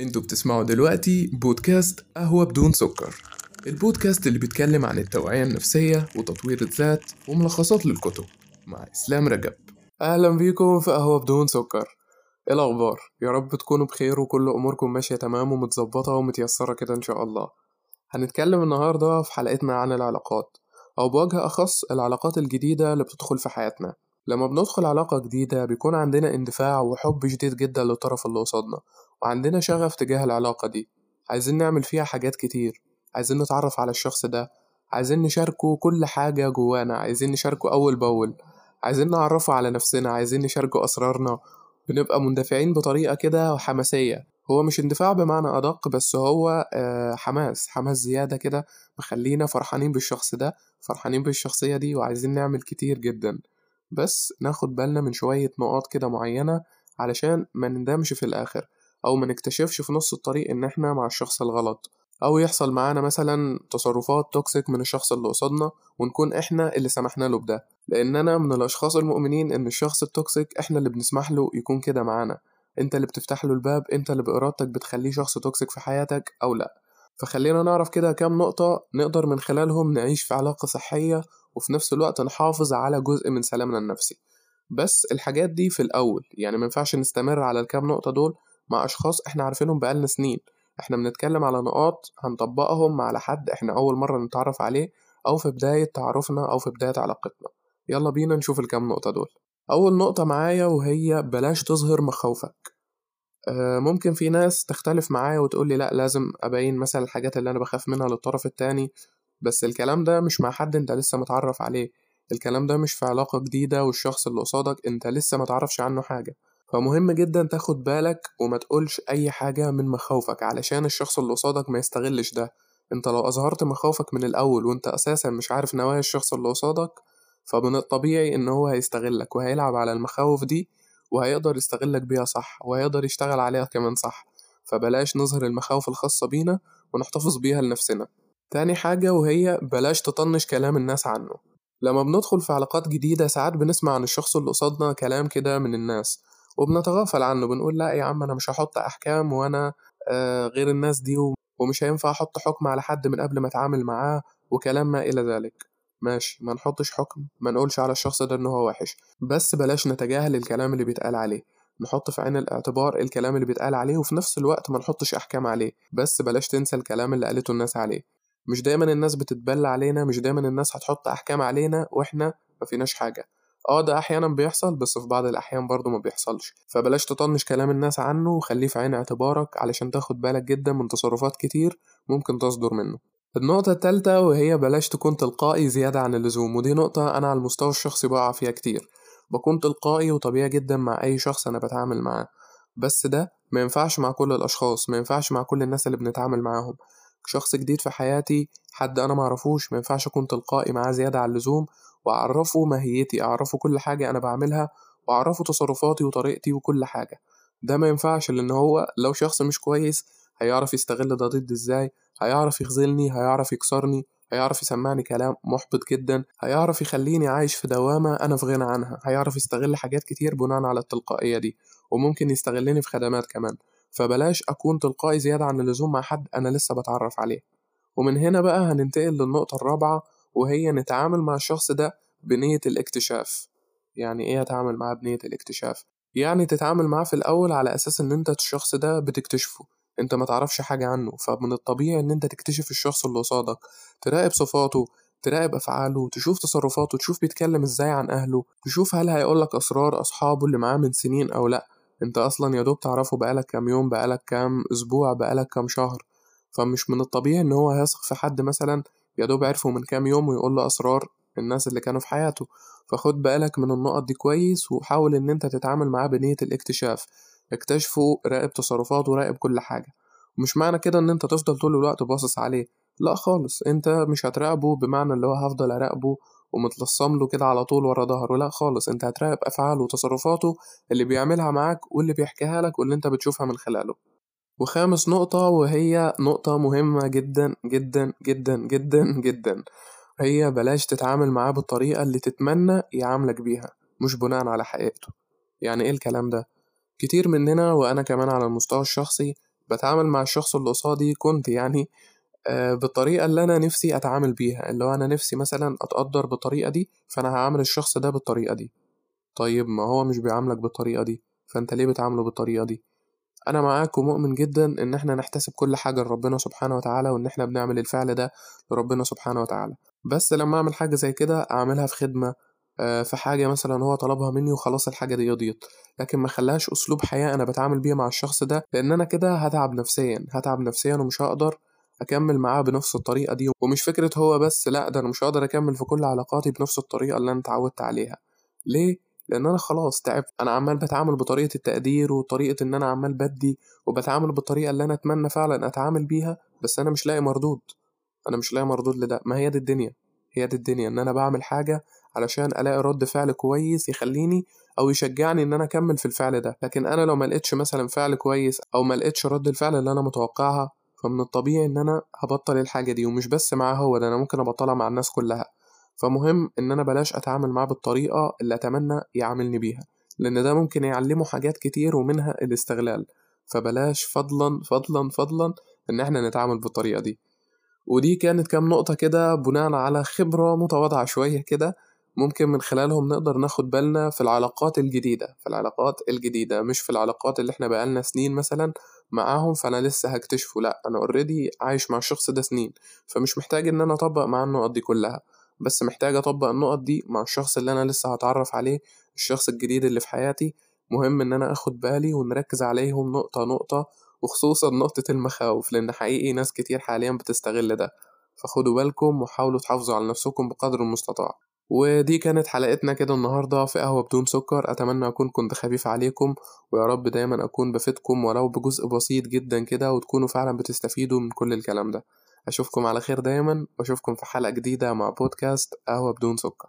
أنتوا بتسمعوا دلوقتي بودكاست قهوة بدون سكر. البودكاست اللي بيتكلم عن التوعية النفسية وتطوير الذات وملخصات للكتب. مع إسلام رجب. أهلا بيكم في قهوة بدون سكر. إيه الأخبار؟ يا رب تكونوا بخير وكل أموركم ماشية تمام ومتظبطة ومتيسرة كده إن شاء الله. هنتكلم النهاردة في حلقتنا عن العلاقات أو بوجه أخص العلاقات الجديدة اللي بتدخل في حياتنا. لما بندخل علاقة جديدة بيكون عندنا اندفاع وحب شديد جدا للطرف اللي قصادنا وعندنا شغف تجاه العلاقة دي. عايزين نعمل فيها حاجات كتير. عايزين نتعرف على الشخص ده. عايزين نشاركه كل حاجة جوانا. عايزين نشاركه أول بأول. عايزين نعرفه على نفسنا. عايزين نشاركه أسرارنا. بنبقى مندفعين بطريقة كده حماسية. هو مش اندفاع بمعنى أدق بس هو آه، حماس. حماس زيادة كده مخلينا فرحانين بالشخص ده فرحانين بالشخصية دي وعايزين نعمل كتير جدا. بس ناخد بالنا من شوية نقاط كده معينة علشان ما نندمش في الآخر أو ما نكتشفش في نص الطريق إن إحنا مع الشخص الغلط أو يحصل معانا مثلا تصرفات toxic من الشخص اللي قصادنا ونكون إحنا اللي سمحنا له بده لأن أنا من الأشخاص المؤمنين إن الشخص ال toxic إحنا اللي بنسمح له يكون كده معانا أنت اللي بتفتح له الباب أنت اللي بإرادتك بتخليه شخص toxic في حياتك أو لأ. فخلينا نعرف كده كام نقطة نقدر من خلالهم نعيش في علاقة صحية وفي نفس الوقت نحافظ على جزء من سلامنا النفسي. بس الحاجات دي في الأول يعني ما ينفعش نستمر على الكام نقطة دول مع أشخاص إحنا عارفينهم بقالنا سنين. إحنا بنتكلم على نقاط هنطبقهم على حد إحنا أول مرة نتعرف عليه أو في بداية تعارفنا أو في بداية علاقتنا. يلا بينا نشوف الكام نقطة دول. أول نقطة معايا وهي بلاش تظهر مخاوفك. آه، ممكن في ناس تختلف معايا وتقول لي لا لازم أبين مثلا الحاجات اللي أنا بخاف منها للطرف التاني بس الكلام ده مش مع حد أنت لسه متعرف عليه. الكلام ده مش في علاقة جديدة والشخص اللي قصادك أنت لسه متعرفش عنه حاجة. فمهم جدا تاخد بالك وما تقولش أي حاجة من مخاوفك علشان الشخص اللي قصادك ما يستغلش ده. انت لو أظهرت مخاوفك من الأول وانت أساسا مش عارف نوايا الشخص اللي قصادك فمن الطبيعي إن هو هيستغلك وهيلعب على المخاوف دي وهيقدر يستغلك بيها صح وهيقدر يشتغل عليها كمان صح. فبلاش نظهر المخاوف الخاصة بينا ونحتفظ بيها لنفسنا. تاني حاجة وهي بلاش تطنش كلام الناس عنه. لما بندخل في علاقات جديدة ساعات بنسمع عن الشخص اللي قصادنا كلام كده من الناس وبنتغافل عنه بنقول لا يا عم أنا مش هحط أحكام وأنا آه غير الناس دي ومش هينفع أحط حكم على حد من قبل ما أتعامل معاه وكلام ما إلى ذلك. ماشي ما نحطش حكم ما نقولش على الشخص ده إن هو وحش. بس بلاش نتجاهل الكلام اللي بيتقال عليه. نحط في عين الاعتبار الكلام اللي بيتقال عليه وفي نفس الوقت ما نحطش أحكام عليه. بس بلاش تنسى الكلام اللي قالته الناس عليه. مش دايما الناس بتتبلى علينا مش دايما الناس هتحط أحكام علينا وإحنا ما فيناش حاجة. آه ده أحيانا بيحصل بس في بعض الأحيان برضه ما بيحصلش. فبلاش تطنش كلام الناس عنه وخليه في عين اعتبارك علشان تاخد بالك جدا من تصرفات كتير ممكن تصدر منه. النقطة التالتة وهي بلاش تكون تلقائي زيادة عن اللزوم ودي نقطة أنا على المستوى الشخصي بقع فيها كتير. بكون تلقائي وطبيعي جدا مع أي شخص أنا بتعامل معاه. بس ده ما ينفعش مع كل الأشخاص ما ينفعش مع كل الناس اللي بنتعامل معاهم. شخص جديد في حياتي حد أنا معرفوش ما ينفعش أكون تلقائي معاه زيادة عن اللزوم وأعرفه ماهيتي أعرفه كل حاجة أنا بعملها وأعرفه تصرفاتي وطريقتي وكل حاجة. ده ما ينفعش لأن هو لو شخص مش كويس هيعرف يستغل ده ضد إزاي هيعرف يخذلني هيعرف يكسرني هيعرف يسمعني كلام محبط جدا هيعرف يخليني عايش في دوامة أنا في غنى عنها هيعرف يستغل حاجات كتير بناء على التلقائية دي وممكن يستغلني في خدمات كمان. فبلاش أكون تلقائي زيادة عن اللزوم مع حد أنا لسه بتعرف عليه. ومن هنا بقى هننتقل للنقطة الرابعة وهي نتعامل مع الشخص ده بنية الاكتشاف. يعني إيه أتعامل معاه بنية الاكتشاف؟ يعني تتعامل معاه في الأول على أساس إن أنت الشخص ده بتكتشفه. أنت ما تعرفش حاجة عنه فمن الطبيعي إن أنت تكتشف الشخص اللي قصادك. تراقب صفاته تراقب أفعاله تشوف تصرفاته تشوف بيتكلم إزاي عن أهله تشوف هل هيقولك أسرار أصحابه اللي معاه من سنين أو لأ. أنت أصلا يا دوب تعرفه بقالك كام يوم بقالك كام أسبوع بقالك كام شهر. فمش من الطبيعي إن هو هيثق في حد مثلا يا دوب عرفه من كام يوم ويقول له أسرار الناس اللي كانوا في حياته. فخد بالك من النقط دي كويس وحاول إن أنت تتعامل معاه بنية الاكتشاف. اكتشفه راقب تصرفاته راقب كل حاجة. مش معنى كده إن أنت تفضل طول الوقت باصص عليه. لا خالص أنت مش هتراقبه بمعنى اللي هو هفضل أراقبه ومتلصم له كده على طول ورا ظهره. لا خالص انت هتراقب أفعاله وتصرفاته اللي بيعملها معاك واللي بيحكيها لك واللي انت بتشوفها من خلاله. وخامس نقطة وهي نقطة مهمة جدا جدا جدا جدا جدا. هي بلاش تتعامل معاه بالطريقة اللي تتمنى يعاملك بيها مش بناء على حقيقته. يعني إيه الكلام ده؟ كتير مننا وأنا كمان على المستوى الشخصي بتعامل مع الشخص اللي قصادي كنت يعني آه، بالطريقة اللي أنا نفسي أتعامل بيها اللي هو أنا نفسي مثلا أتقدر بالطريقة دي فأنا هعامل الشخص ده بالطريقة دي. طيب ما هو مش بيعاملك بالطريقة دي فأنت ليه بتعامله بالطريقة دي؟ أنا معاك ومؤمن جدا إن إحنا نحتسب كل حاجة لربنا سبحانه وتعالى وإن إحنا بنعمل الفعل ده لربنا سبحانه وتعالى. بس لما أعمل حاجة زي كده أعملها في خدمة آه، في حاجة مثلا هو طلبها مني وخلاص الحاجة دي قضيت. لكن ما خلاش أسلوب حياة أنا بتعامل بيه مع الشخص ده لأن أنا كده هتعب نفسيا هتعب نفسيا ومش هقدر أكمل معاه بنفس الطريقة دي ومش فكرة هو بس لأ ده أنا مش هقدر أكمل في كل علاقاتي بنفس الطريقة اللي أنا اتعودت عليها. ليه؟ لأن أنا خلاص تعبت. أنا عمال بتعامل بطريقة التقدير وطريقة إن أنا عمال بدي وبتعامل بالطريقة اللي أنا أتمنى فعلا أتعامل بيها بس أنا مش لاقي مردود. أنا مش لاقي مردود لده. ما هي دي الدنيا. هي دي الدنيا. إن أنا بعمل حاجة علشان ألاقي رد فعل كويس يخليني أو يشجعني إن أنا أكمل في الفعل ده. لكن أنا لو ما لقيتش مثلا فعل كويس أو ما لقيتش رد الفعل اللي أنا متوقعها فمن الطبيعي إن أنا هبطل الحاجة دي ومش بس معاه هو ده أنا ممكن أبطلها مع الناس كلها. فمهم إن أنا بلاش أتعامل معاه بالطريقة اللي أتمنى يعاملني بيها لأن ده ممكن يعلمه حاجات كتير ومنها الاستغلال. فبلاش فضلا فضلا فضلا إن إحنا نتعامل بالطريقة دي. ودي كانت كام نقطة كده بناء على خبرة متواضعة شوية كده ممكن من خلالهم نقدر ناخد بالنا في العلاقات الجديدة في العلاقات الجديدة مش في العلاقات اللي إحنا بقالنا سنين مثلا معاهم فأنا لسه هكتشفه لأ أنا اوريدي عايش مع الشخص ده سنين فمش محتاج إن أنا أطبق معاه النقط دي كلها بس محتاج أطبق النقط دي مع الشخص اللي أنا لسه هتعرف عليه الشخص الجديد اللي في حياتي مهم إن أنا أخد بالي ونركز عليهم نقطة نقطة وخصوصا نقطة المخاوف لأن حقيقي ناس كتير حاليا بتستغل ده فخدوا بالكم وحاولوا تحافظوا على نفسكم بقدر المستطاع. ودي كانت حلقتنا كده النهاردة. في قهوة بدون سكر. أتمنى أكون كنت خفيف عليكم ويا رب دايما أكون بفيدكم ولو بجزء بسيط جدا كده وتكونوا فعلا بتستفيدوا من كل الكلام ده. أشوفكم على خير دايما وأشوفكم في حلقة جديدة مع بودكاست قهوة بدون سكر.